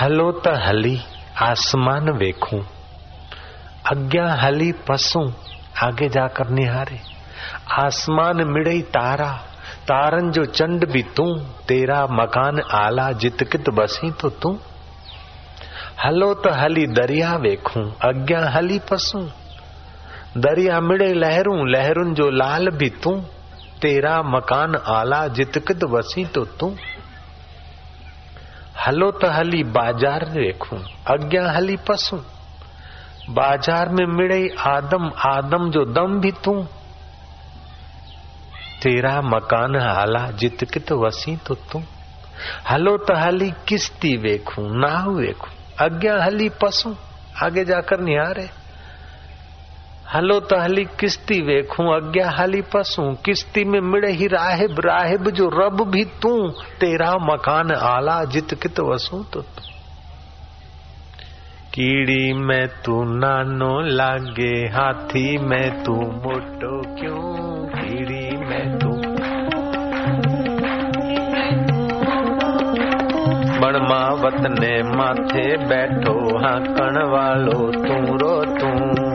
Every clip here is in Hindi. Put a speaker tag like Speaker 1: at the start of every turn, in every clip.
Speaker 1: हलो त हली, आसमान वेखूं। अज्ञा हली पसू, आगे जाकर निहारे। आसमान मिड़ई तारा, तारन जो चंड भी तू, तेरा मकान आला जित कित बसी तो तू। हलो त हली दरिया वेखूं अज्ञा हली पसू। दरिया मिड़े लहरूं, लहरुन जो लाल भी तू, तेरा मकान आला जित कित बसी तो तू। हलो तो हली बाज़ार देखूँ अज्ञा हली पसू। बाज़ार में मिड़े आदम आदम जो दम भी तू। तेरा मकान हाला जित कित वसी तो तू। हलो तो हली किस्ती वेखू नाव वेखू अज्ञा हली पसू। आगे जाकर निहारे। हलो तो हली किस्ती वेखू अज्ञा हली पसू। किस्ती में मिड़े ही राहिब राहिब जो रब भी तू। तेरा मकान आला, जित कित वसू तो कीड़ी में तू नानो लागे, हाथी में तू मोटो क्यों? कीड़ी में तू बणमावत ने माथे बैठो, हाकण वालो तू रो तू।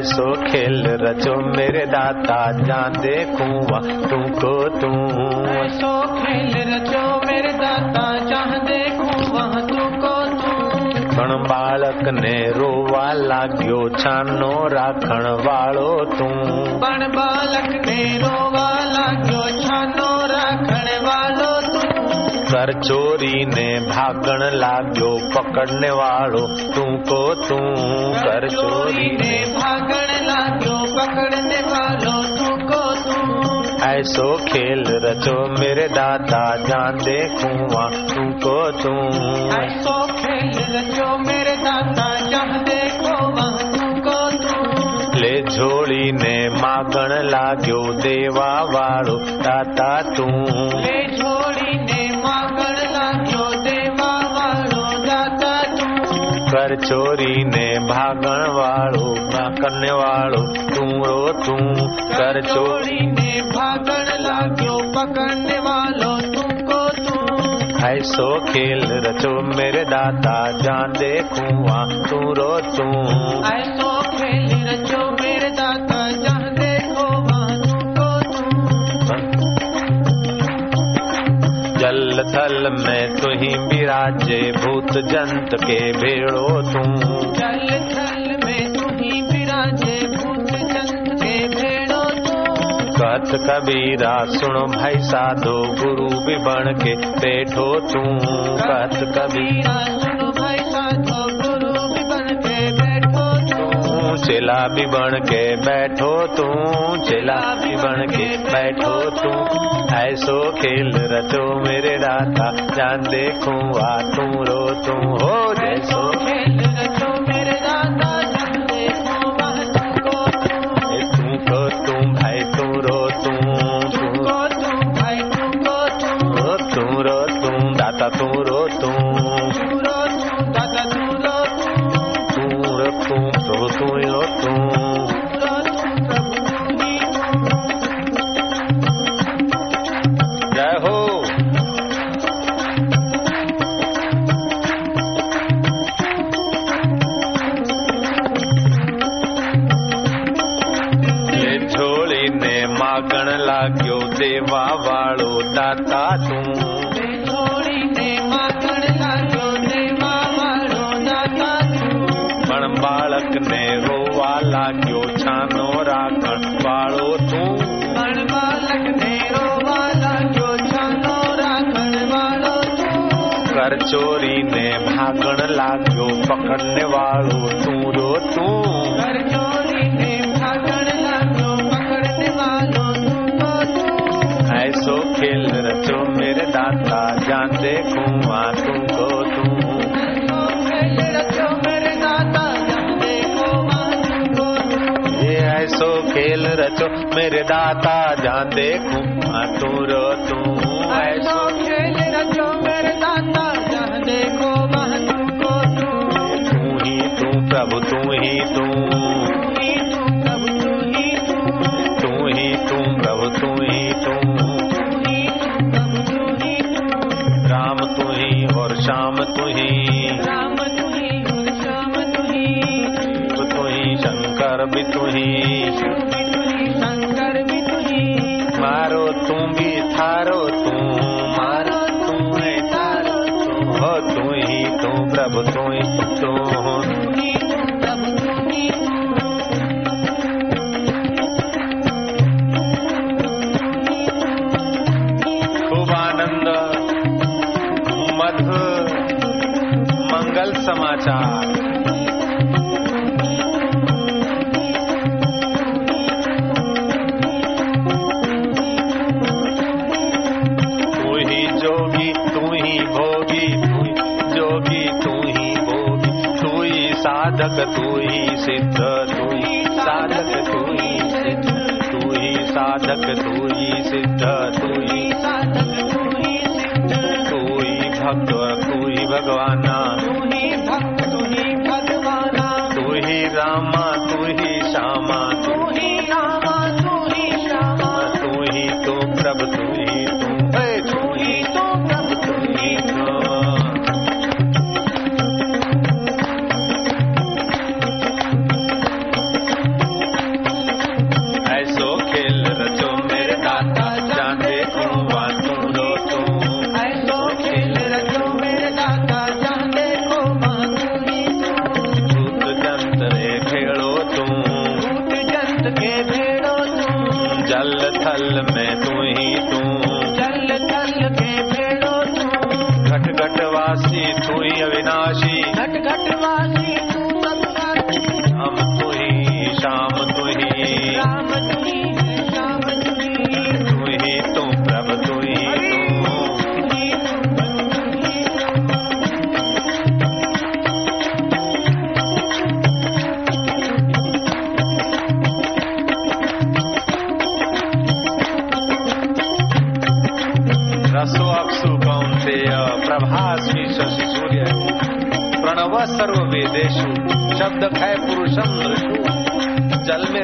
Speaker 1: ऐसो खेल रचो मेरे दाता जान देखूँगा तुमको तू
Speaker 2: ऐसो खेल रचो मेरे दाता जान देखूँगा तुमको तू
Speaker 1: बालक ने रोवा लाग्यो छानो राखण वालो तू।
Speaker 2: पण बालक ने रोवा लाग्यो छानो राखण वालो तू।
Speaker 1: कर चोरी ने भागण लाग्यो पकड़ने वालो तू। को तू कर चोरी
Speaker 2: ने भाग पकड़ने वालो तुमको
Speaker 1: ऐसो खेल रचो मेरे दादा जान देखूँ तू को तू
Speaker 2: ऐसो खेल रचो मेरे दाता जब देखो तुमको तू
Speaker 1: ले ने मागण लाग्यो देवा वालो दाता तू।
Speaker 2: ले छोड़ी ने मागण लाग्यो देवा वालो दाता तू।
Speaker 1: कर चोरी ने भागण ना करने वालो तू रो तू कर चोरी।
Speaker 2: ने भागण लाग्यो पकड़ने वालो तुमको तू।
Speaker 1: ऐसो खेल रचो मेरे दाता जान देखूँ तू रो तू।
Speaker 2: ऐसो खेल रचो मेरे दाता जहाँ देखो तुमको तू।
Speaker 1: जल थल में तू ही विराजे भूत जंत के भेड़ो तू।
Speaker 2: जल थल
Speaker 1: कथ कबीरा सुनो भाई साधो, गुरु भी बन के बैठो तू। कथ कबीरा चेला भी बन के बैठो तू, चेला भी बन के बैठो तू। ऐसो खेल रचो मेरे दाता जान देखूँ, आ तू रो तू। हो जैसो
Speaker 2: खेल
Speaker 1: देवा वालो दाता तू।
Speaker 2: छोड़ी ने मागण लाग्यो देवा वालो दाता तू।
Speaker 1: पण बाळक ने रोवा लाग्यो छानो राखण वाळो तू
Speaker 2: पण बालक ने रोवा लाग्यो छानो राखण
Speaker 1: दाता जान आ तुमको तू
Speaker 2: तू।
Speaker 1: ये ऐसो खेल रचो, मेरे दाता जान देखूँ आ तू रो तू।
Speaker 2: ऐसो खेल रचो मेरे दाता
Speaker 1: ही तू तू ही तू,
Speaker 2: प्रभु तू ही तू।
Speaker 1: Thank you. साधक तुई सिद्ध तुई कोई भक्त कोई भगवाना।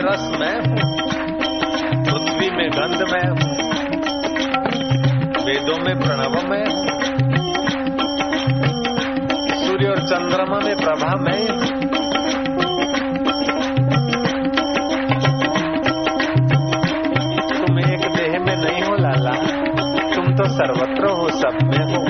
Speaker 1: रस मैं हूँ, पृथ्वी में गंध मैं हूँ, वेदों में प्रणव मैं हूँ, सूर्य और चंद्रमा में प्रभा मैं तुम एक देह में नहीं हो, लाला। तुम तो सर्वत्र हो, सब में हो।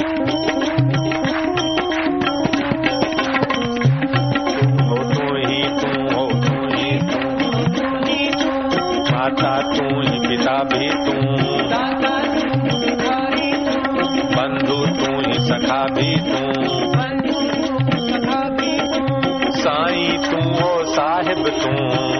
Speaker 1: तुम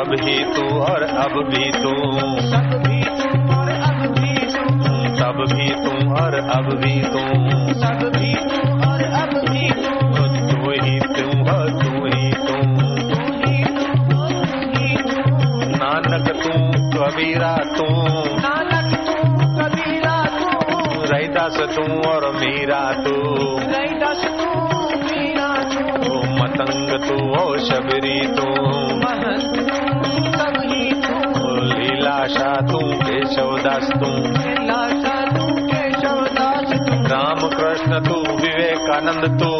Speaker 1: सब ही तू और अब भी तू।
Speaker 2: सब भी तू और अब भी तू।
Speaker 1: भी तू और अब भी तू।
Speaker 2: सब तू तू।
Speaker 1: ही तू हो तू ही तू। नानक तू कबीरा तू।
Speaker 2: नानक तू कबीरा तू।
Speaker 1: रैदास तू और मीरा तू।
Speaker 2: रैदास तू
Speaker 1: ङ्गतो शबिरीतो। लीलाशा तु देशोदास्तु
Speaker 2: रामकृष्ण तु विवेकानन्द तु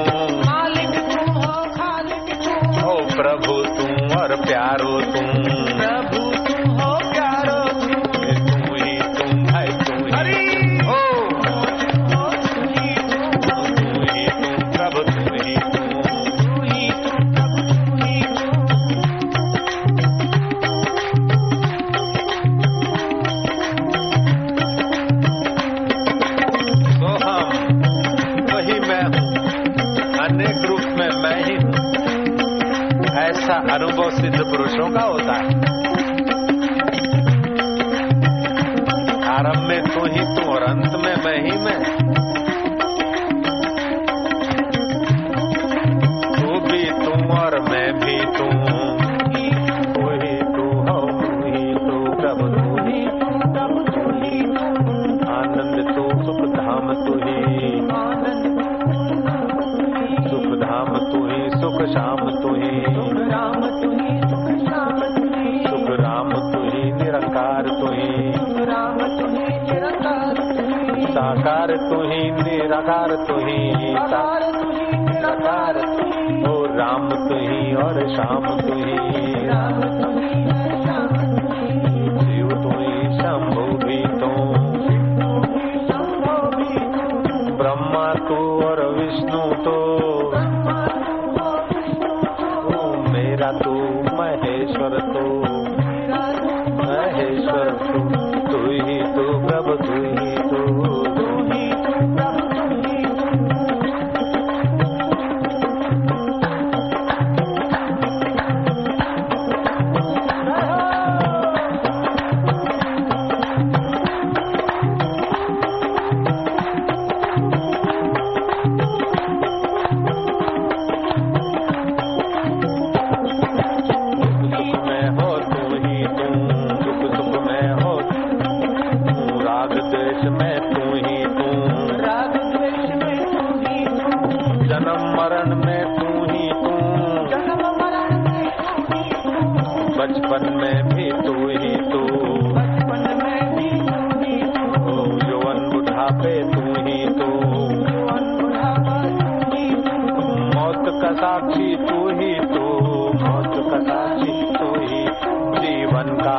Speaker 1: सिद्ध पुरुषों का होता है सकार तो ही गीता
Speaker 2: सकार
Speaker 1: ओ राम तो ही और शाम तो ही।
Speaker 2: राम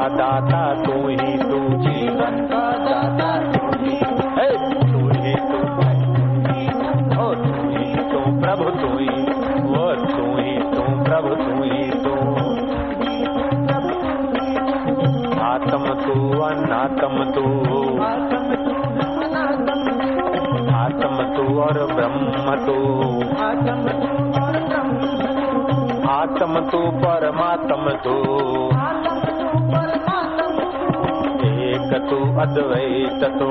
Speaker 1: दाता तू ही तू जीवन का दाता तू ही तू ही तू और तू ही तू, प्रभु तू ही वो तू ही तू, प्रभु तू ही तू। आत्म तू, अनात्म तू।
Speaker 2: आत्म तू
Speaker 1: और ब्रह्म तू।
Speaker 2: आत्म तू,
Speaker 1: परमात्म तू।
Speaker 2: तु
Speaker 1: अद्वैततो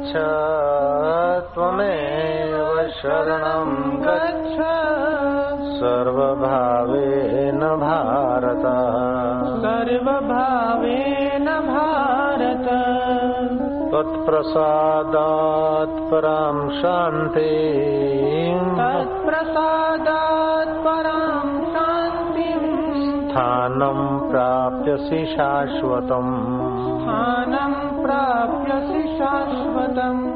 Speaker 1: गच्छ। त्वमेव शरणं
Speaker 2: गच्छ।
Speaker 1: सर्वभावेन भारत।
Speaker 2: सर्वभावेन भारत।
Speaker 1: त्वत्प्रसादात् परां शान्तिम्
Speaker 2: तत्प्रसादात् परां शान्तिम्
Speaker 1: स्थानं प्राप्यसि शाश्वतम्।
Speaker 2: स्थानं प्राप्यसि शाश्वतम्